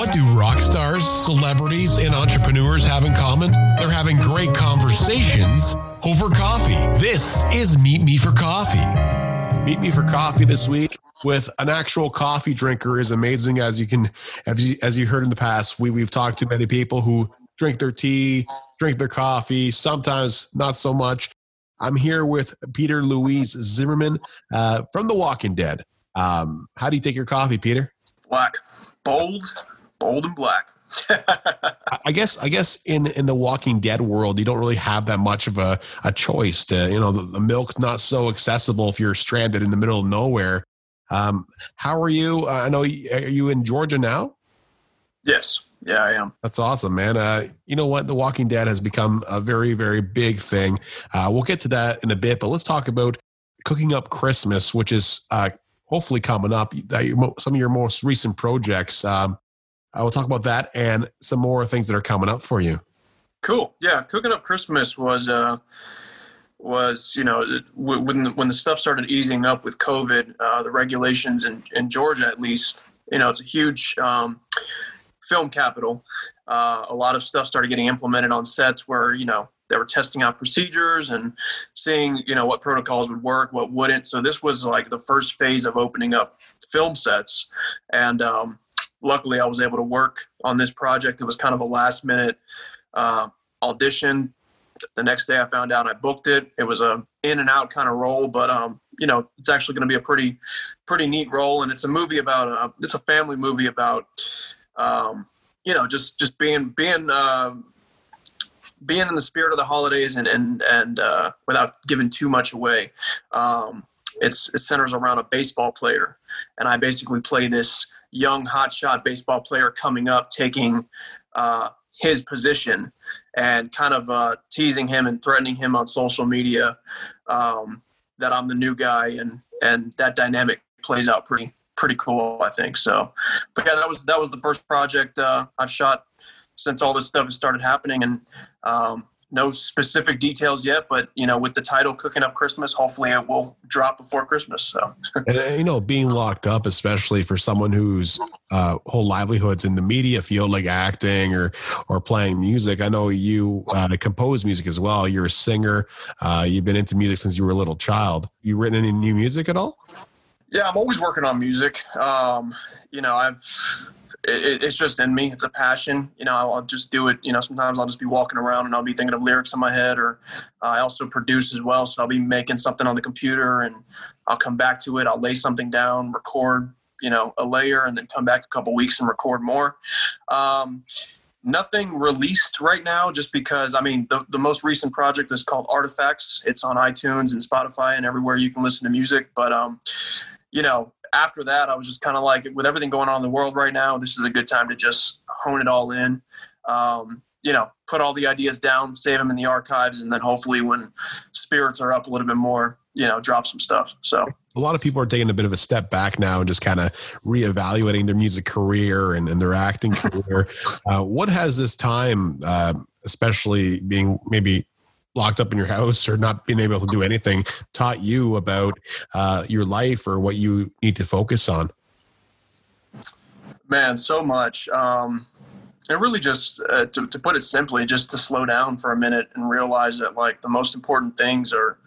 What do rock stars, celebrities, and entrepreneurs have in common? They're having great conversations over coffee. This is Meet Me for Coffee. Meet Me for Coffee this week with an actual coffee drinker is amazing as you can as you, as you heard in the past we, we've talked to many people who drink their tea drink their coffee sometimes not so much i'm here with peter luis zimmerman uh, from the walking dead um, how do you take your coffee peter black bold bold and black. I guess I guess in in the Walking Dead world, you don't really have that much of a, a choice. To you know, the, the milk's not so accessible if you're stranded in the middle of nowhere. Um, how are you? Uh, I know. Are you in Georgia now? Yes. Yeah, I am. That's awesome, man. Uh, you know what? The Walking Dead has become a very, very big thing. Uh, we'll get to that in a bit, but let's talk about cooking up Christmas, which is uh, hopefully coming up. Some of your most recent projects. Um, I will talk about that and some more things that are coming up for you. Cool. Yeah, cooking up Christmas was uh, was you know when the, when the stuff started easing up with COVID, uh, the regulations in in Georgia at least, you know, it's a huge um, film capital. Uh, a lot of stuff started getting implemented on sets where you know they were testing out procedures and seeing you know what protocols would work, what wouldn't. So this was like the first phase of opening up film sets, and um, luckily I was able to work on this project. It was kind of a last minute uh, audition. The next day I found out I booked it. It was a in and out kind of role, but um, you know, it's actually going to be a pretty, pretty neat role. And it's a movie about, uh, it's a family movie about, um, you know, just, just being, being, uh, being in the spirit of the holidays and, and, and, uh, without giving too much away. Um, it's, it centers around a baseball player. And I basically play this young hotshot baseball player coming up, taking uh, his position and kind of uh, teasing him and threatening him on social media um, that I'm the new guy, and and that dynamic plays out pretty pretty cool, I think. So, but yeah, that was that was the first project uh, I've shot since all this stuff started happening, and um, no specific details yet, but you know, with the title "Cooking Up Christmas," hopefully it will drop before Christmas. So, and you know, being locked up, especially for someone whose uh, whole livelihoods in the media field, like acting or or playing music. I know you uh, compose music as well. You're a singer. Uh, you've been into music since you were a little child. You written any new music at all? Yeah, I'm always working on music. Um, you know, I've it, it's just in me. It's a passion. You know, I'll, just do it. You know, sometimes I'll just be walking around and I'll be thinking of lyrics in my head, or uh, I also produce as well. So I'll be making something on the computer and I'll come back to it. I'll lay something down, record, you know, a layer, and then come back a couple weeks and record more. Um, nothing released right now just because i mean the, the most recent project is called artifacts it's on itunes and spotify and everywhere you can listen to music but um you know after that, I was just kind of like, with everything going on in the world right now, this is a good time to just hone it all in. Um, you know, put all the ideas down, save them in the archives, and then hopefully, when spirits are up a little bit more, you know, drop some stuff. So a lot of people are taking a bit of a step back now and just kind of reevaluating their music career and, and their acting career. Uh, what has this time, uh, especially being maybe locked up in your house or not being able to do anything taught you about uh, your life or what you need to focus on? Man, so much. Um, and really just uh, to, to put it simply, just to slow down for a minute and realize that like the most important things are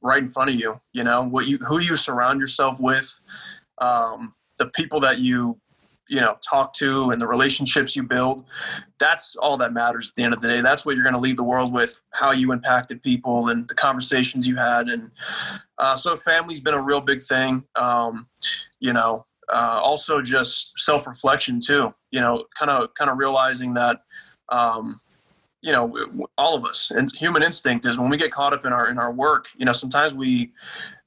right in front of you, you know, what you, who you surround yourself with, um, the people that you you know talk to and the relationships you build that's all that matters at the end of the day. That's what you're going to leave the world with how you impacted people and the conversations you had. And uh, so family's been a real big thing. Um, you know uh, also just self-reflection too you know kind of kind of realizing that um, you know all of us and human instinct is when we get caught up in our in our work you know sometimes we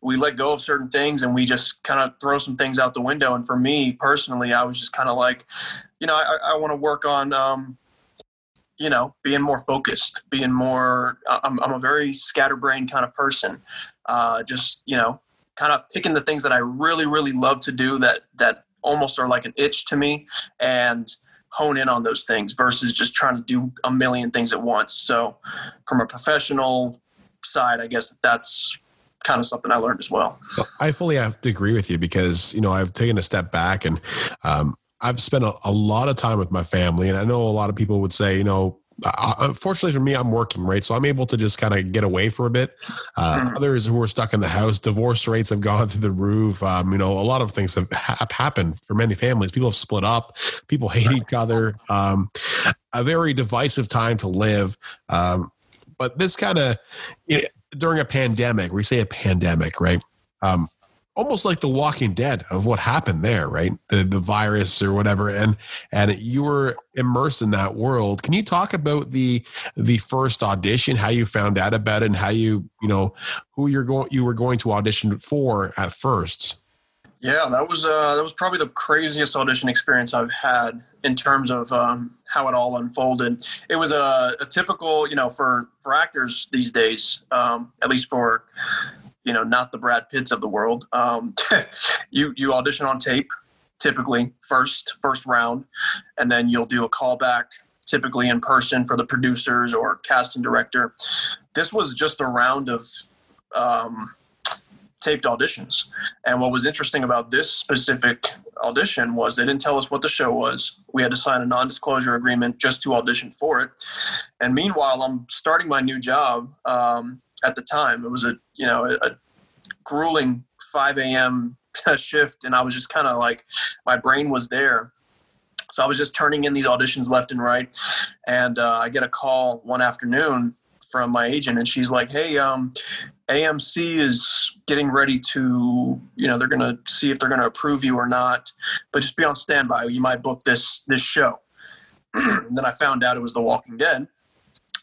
we let go of certain things and we just kind of throw some things out the window. And for me personally, I was just kind of like, you know, I, I want to work on, um, you know, being more focused, being more, I'm, I'm a very scatterbrained kind of person. Uh, just, you know, kind of picking the things that I really, really love to do that, that almost are like an itch to me and hone in on those things versus just trying to do a million things at once. So from a professional side, I guess that's kind of something I learned as well. I fully have to agree with you because you know I've taken a step back and um, I've spent a, a lot of time with my family, and I know a lot of people would say, you know, uh, unfortunately for me, I'm working, right? So I'm able to just kind of get away for a bit. Uh, mm-hmm. Others who are stuck in the house, divorce rates have gone through the roof. Um, you know, a lot of things have, have, happened for many families. People have split up. People hate each other. Um, a very divisive time to live. Um, but this kind of during a pandemic, we say a pandemic, right? Um, almost like the walking dead of what happened there right? The the virus or whatever. And and you were immersed in that world. Can you talk about the the first audition how you found out about it and how you you know who you're going you were going to audition for at first? Yeah that was uh that was probably the craziest audition experience i've had in terms of um how it all unfolded. It was a, a typical you know for for actors these days um at least for you know, not the Brad Pitts of the world. Um, you you audition on tape, typically first first round, and then you'll do a callback, typically in person for the producers or casting director. This was just a round of um, taped auditions, and what was interesting about this specific audition was they didn't tell us what the show was. We had to sign a non-disclosure agreement just to audition for it. And meanwhile, I'm starting my new job. Um, at the time. It was a you know a, a grueling 5 a.m. shift, and I was just kind of like my brain was there. So I was just turning in these auditions left and right, and uh, I get a call one afternoon from my agent, and she's like, "Hey, um, AMC is getting ready to, you know, they're gonna see if they're gonna approve you or not, but just be on standby. You might book this this show." and then I found out it was The Walking Dead,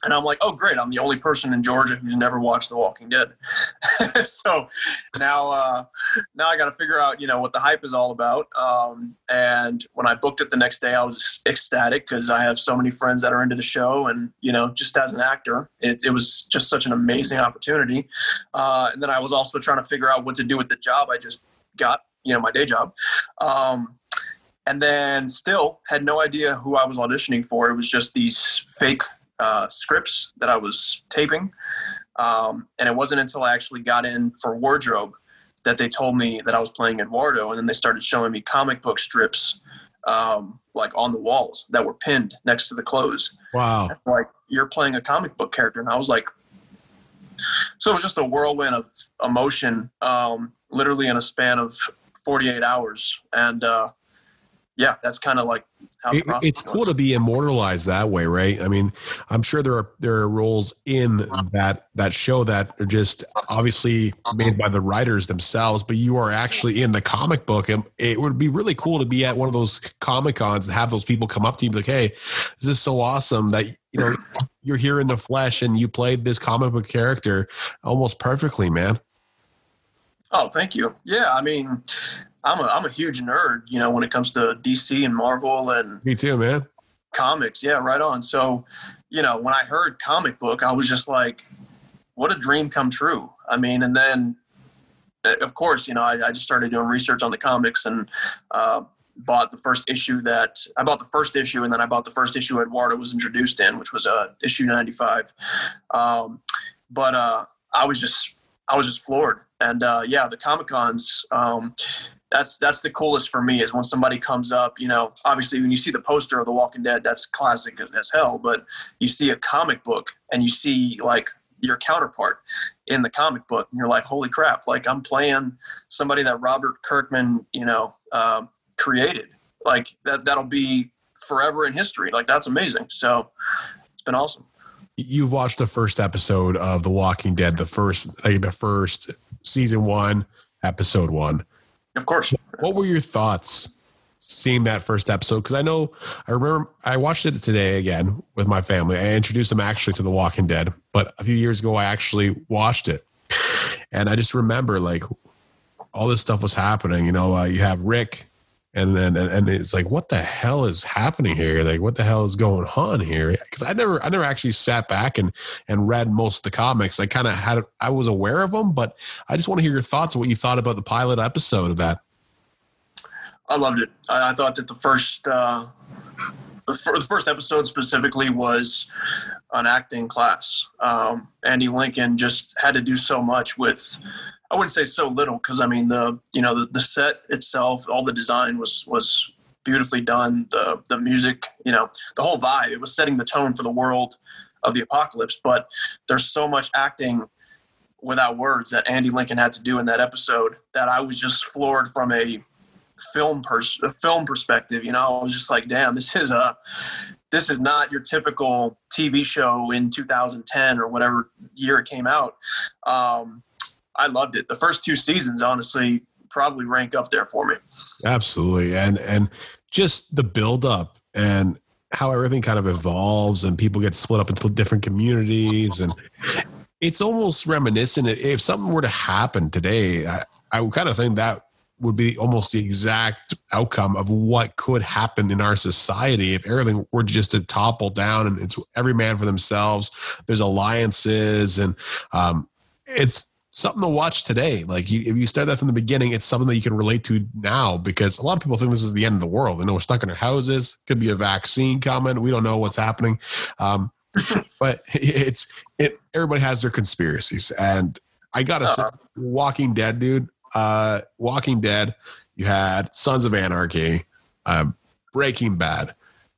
and I'm like, oh, great! I'm the only person in Georgia who's never watched The Walking Dead. so now, uh, now I got to figure out, you know, what the hype is all about. Um, and when I booked it the next day, I was ecstatic because I have so many friends that are into the show, and you know, just as an actor, it, it was just such an amazing opportunity. Uh, and then I was also trying to figure out what to do with the job I just got, you know, my day job. Um, and then still had no idea who I was auditioning for. It was just these fake uh, scripts that I was taping. Um, and it wasn't until I actually got in for wardrobe that they told me that I was playing Eduardo. And then they started showing me comic book strips um, like on the walls that were pinned next to the clothes. Wow. And like, you're playing a comic book character. And I was like, so it was just a whirlwind of emotion, um, literally in a span of 48 hours. And uh, yeah, that's kind of like it, it's cool to be immortalized that way, right? I mean, I'm sure there are there are roles in that that show that are just obviously made by the writers themselves, but you are actually in the comic book, and it would be really cool to be at one of those comic cons and have those people come up to you and be like, "Hey, this is so awesome that you know you're here in the flesh and you played this comic book character almost perfectly, man." Oh, thank you. Yeah, I mean, I'm a I'm a huge nerd, you know, when it comes to DC and Marvel and me too, man. Comics, yeah, right on. So, you know, when I heard comic book, I was just like, what a dream come true. I mean, and then, uh, of course, you know, I, I just started doing research on the comics and uh, bought the first issue that I bought the first issue, and then I bought the first issue Eduardo was introduced in, which was uh, issue 95. Um, but uh, I was just I was just floored. And uh, yeah, the Comic Cons, um, that's that's the coolest for me is when somebody comes up you know obviously when you see the poster of the walking dead that's classic as hell but you see a comic book and you see like your counterpart in the comic book and you're like holy crap like i'm playing somebody that robert kirkman you know uh, created. Like that that'll be forever in history. Like that's amazing. So it's been awesome. You've watched the first episode of the walking dead the first like the first season one episode one of course. What were your thoughts seeing that first episode? Because I know I remember I watched it today again with my family. I introduced them actually to The Walking Dead, but a few years ago I actually watched it, and I just remember like all this stuff was happening. You know, uh, you have Rick and then and, and, it's like what the hell is happening here? Like what the hell is going on here? Because i never i never actually sat back and and read most of the comics. I kind of had i was aware of them but i just want to hear your thoughts on what you thought about the pilot episode of that. I loved it. I, I thought that the first uh the first episode specifically was an acting class. Um, Andy Lincoln just had to do so much with I wouldn't say so little because I mean the you know the, the, set itself, all the design was was beautifully done. The the music, you know, the whole vibe. It was setting the tone for the world of the apocalypse. But there's so much acting without words that Andy Lincoln had to do in that episode that I was just floored from a film pers- a film perspective. You know, I was just like, damn, this is a this is not your typical TV show in 2010 or whatever year it came out. Um, I loved it. The first two seasons, honestly, probably rank up there for me. Absolutely, and and just the build up and how everything kind of evolves and people get split up into different communities and it's almost reminiscent if something were to happen today i, I would kind of think that would be almost the exact outcome of what could happen in our society if everything were just to topple down and it's every man for themselves there's alliances and um, it's something to watch today. Like you, if you start that from the beginning, it's something that you can relate to now because a lot of people think this is the end of the world. They know we're stuck in our houses. Could be a vaccine coming. We don't know what's happening. Um, but it's it. Everybody has their conspiracies, and I gotta say, uh-huh. Walking Dead, dude. Uh, Walking Dead. You had Sons of Anarchy, uh, Breaking Bad,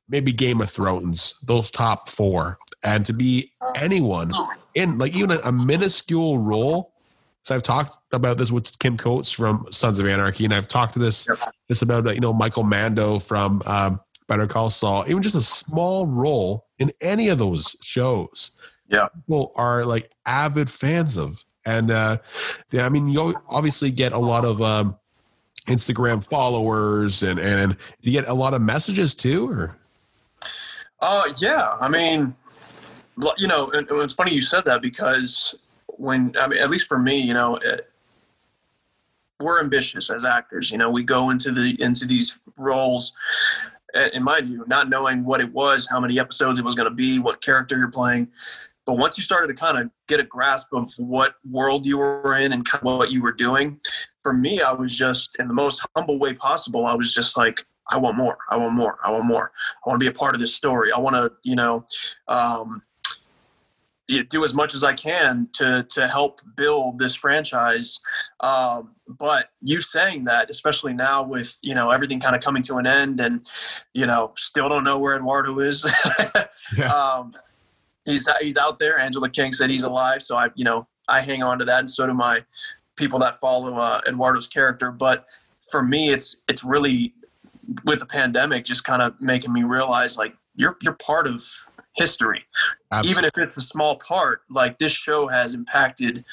maybe Game of Thrones. Those top four, and to be anyone in like even a, a minuscule role so I've talked about this with Kim Coates from Sons of Anarchy, and I've talked to this yep. this about you know Michael Mando from um, Better Call Saul. Even just a small role in any of those shows, yeah, people are like avid fans of. And uh, yeah, I mean, you obviously get a lot of um, Instagram followers, and and you get a lot of messages too, or. Uh, yeah, I mean, you know, it's funny you said that because when I mean, at least for me, you know, it, we're ambitious as actors. You know, we go into the into these roles, in my view, not knowing what it was, how many episodes it was going to be, what character you're playing. But once you started to kind of get a grasp of what world you were in and kind of what you were doing, for me, I was just in the most humble way possible. I was just like, I want more. I want more. I want more. I want to be a part of this story. I want to, you know, um, do as much as I can to to help build this franchise. Um, but you saying that, especially now with you know everything kind of coming to an end, and you know still don't know where Eduardo is. yeah. um, he's he's out there. Angela Kang said he's alive, so I you know I hang on to that, and so do my people that follow uh, Eduardo's character. But for me, it's it's really with the pandemic just kind of making me realize like you're you're part of history. Absolutely. Even if it's a small part, like this show has impacted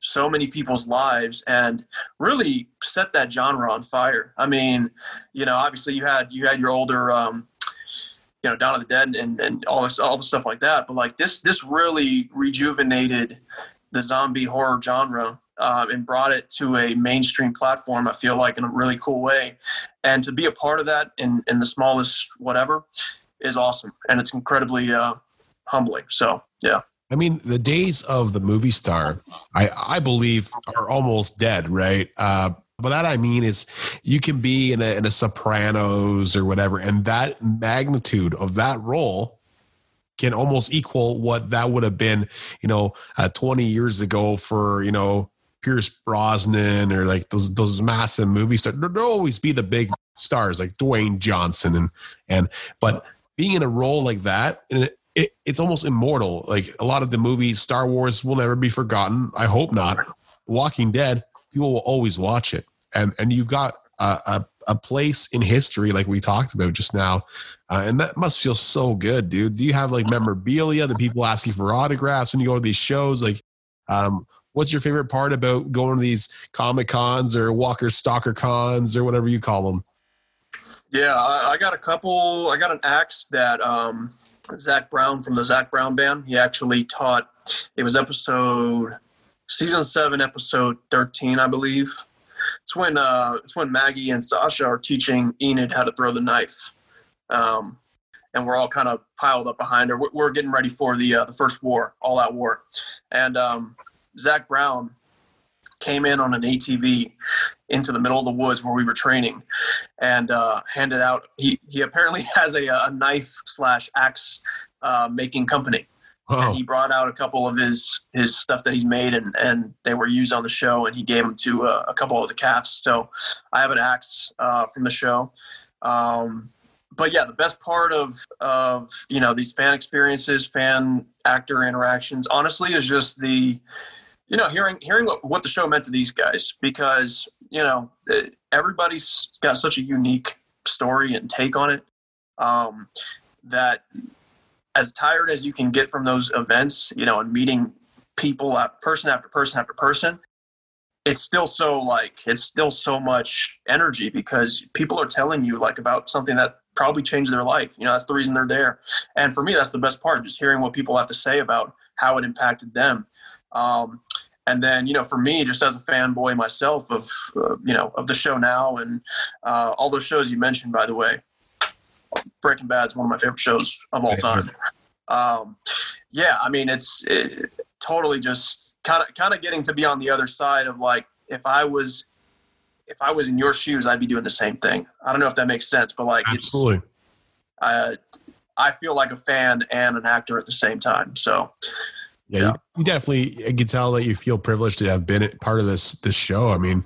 so many people's lives and really set that genre on fire. I mean, you know, obviously you had you had your older um, you know, Dawn of the Dead and, and all this all the stuff like that. But like this this really rejuvenated the zombie horror genre um, and brought it to a mainstream platform. I feel like in a really cool way, and to be a part of that in in the smallest whatever is awesome, and it's incredibly uh, humbling. So yeah. I mean, the days of the movie star, I I believe, are almost dead, right? Uh, but that I mean is, you can be in a, in a Sopranos or whatever, and that magnitude of that role can almost equal what that would have been, you know, uh, 20 years ago for you know Pierce Brosnan or like those those massive movie stars. There'll always be the big stars like Dwayne Johnson and and but being in a role like that, and it, it, it's almost immortal. Like a lot of the movies, Star Wars will never be forgotten. I hope not. Walking Dead, people will always watch it, and and you've got a, a, a place in history like we talked about just now, uh, and that must feel so good, dude. Do you have like memorabilia that people ask you for autographs when you go to these shows? Like, um, what's your favorite part about going to these comic cons or Walker Stalker cons or whatever you call them? Yeah, I, I, got a couple. I got an axe that um, Zac Brown from the Zac Brown Band. He actually taught. It was episode season seven, episode thirteen, I believe. It's when uh, it's when Maggie and Sasha are teaching Enid how to throw the knife, um, and we're all kind of piled up behind her. We're, we're getting ready for the uh, the first war, all out war, and um, Zac Brown came in on an ATV into the middle of the woods where we were training and uh, handed out. He, he apparently has a, a knife slash axe uh, making company. And he brought out a couple of his his stuff that he's made, and, and they were used on the show, and he gave them to uh, a couple of the cast. So I have an axe uh, from the show. Um, but yeah, the best part of of you know these fan experiences, fan actor interactions, honestly, is just the you know hearing hearing what, what the show meant to these guys because you know everybody's got such a unique story and take on it um, that as tired as you can get from those events, you know, and meeting people, person after person after person, it's still so like it's still so much energy because people are telling you like about something that probably changed their life. You know, that's the reason they're there. And for me, that's the best part, just hearing what people have to say about how it impacted them. Um, and then, you know, for me, just as a fanboy myself of, uh, you know, of the show now and uh, all those shows you mentioned, by the way, Breaking Bad is one of my favorite shows of all time. Um, yeah, I mean, it's it, totally just kind of kind of getting to be on the other side of like if I was if I was in your shoes, I'd be doing the same thing. I don't know if that makes sense, but like absolutely, it's, uh, I feel like a fan and an actor at the same time. So. Yeah, yeah. You, definitely you can tell that you feel privileged to have been part of this this show. I mean,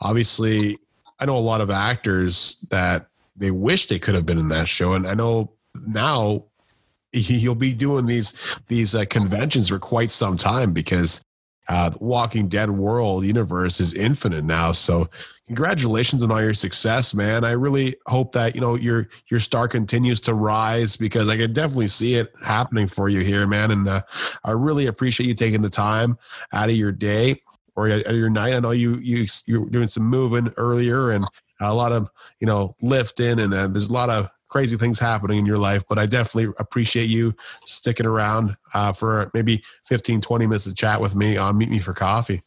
obviously, I know a lot of actors that they wish they could have been in that show, and I know now you'll be doing these these uh, conventions for quite some time because uh, the Walking Dead world universe is infinite now. So congratulations on all your success, man. I really hope that you know your your star continues to rise because I can definitely see it happening for you here, man. And uh, I really appreciate you taking the time out of your day or out of your night. I know you you you're doing some moving earlier and a lot of you know lifting and uh, there's a lot of crazy things happening in your life, but I definitely appreciate you sticking around uh, for maybe 15, 20 minutes to chat with me on Meet Me for Coffee.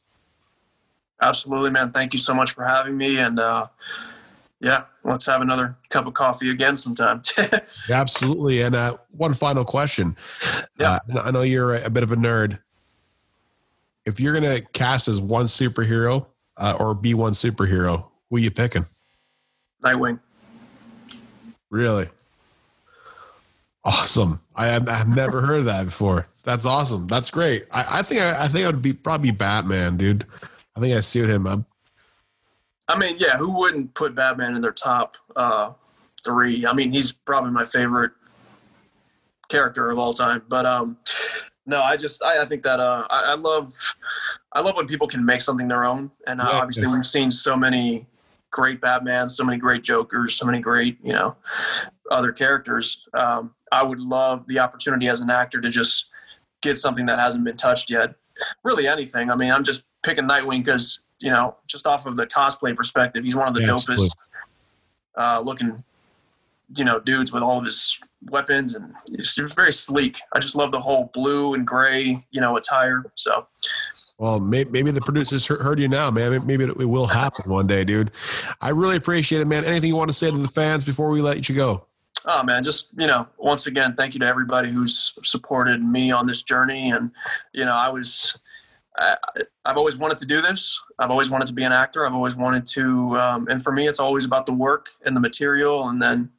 Absolutely, man. Thank you so much for having me. And uh, yeah, let's have another cup of coffee again sometime. Absolutely. And uh, one final question. Yeah. Uh, I know you're a bit of a nerd. If you're going to cast as one superhero uh, or be one superhero, who are you picking? Nightwing. Really? Awesome. I have I've never heard of that before. That's awesome. That's great. I, I think I, I think I would be probably Batman, dude. I think I suit him. I'm, I mean, yeah, who wouldn't put Batman in their top uh, three? I mean, he's probably my favorite character of all time. But um, no, I just I, I think that uh, I, I, love I love when people can make something their own, and uh, yeah, obviously yeah. we've seen so many great Batman, so many great Jokers, so many great, you know, other characters. Um, I would love the opportunity as an actor to just get something that hasn't been touched yet. Really anything. I mean, I'm just picking Nightwing because, you know, just off of the cosplay perspective, he's one of the yeah, dopest uh, looking, you know, dudes with all of his weapons and it's, it's very sleek. I just love the whole blue and gray, you know, attire. So well, maybe the producers heard you now, man. Maybe it will happen one day, dude. I really appreciate it, man. Anything you want to say to the fans before we let you go? Oh man, just you know, once again, thank you to everybody who's supported me on this journey. And you know, I was, I, have always wanted to do this. I've always wanted to be an actor. I've always wanted to, um, and for me, it's always about the work and the material. And then,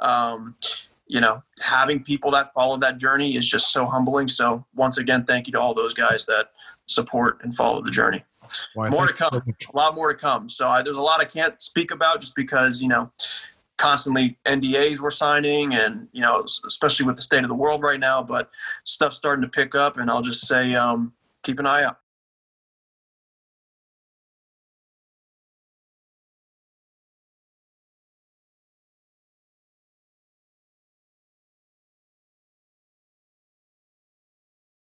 um, you know, having people that follow that journey is just so humbling. So once again, thank you to all those guys that support and follow the journey. Well, more to come, a lot more to come. So I, there's a lot I can't speak about just because you know constantly NDAs we're signing, and you know especially with the state of the world right now. But stuff's starting to pick up, and I'll just say um, keep an eye out.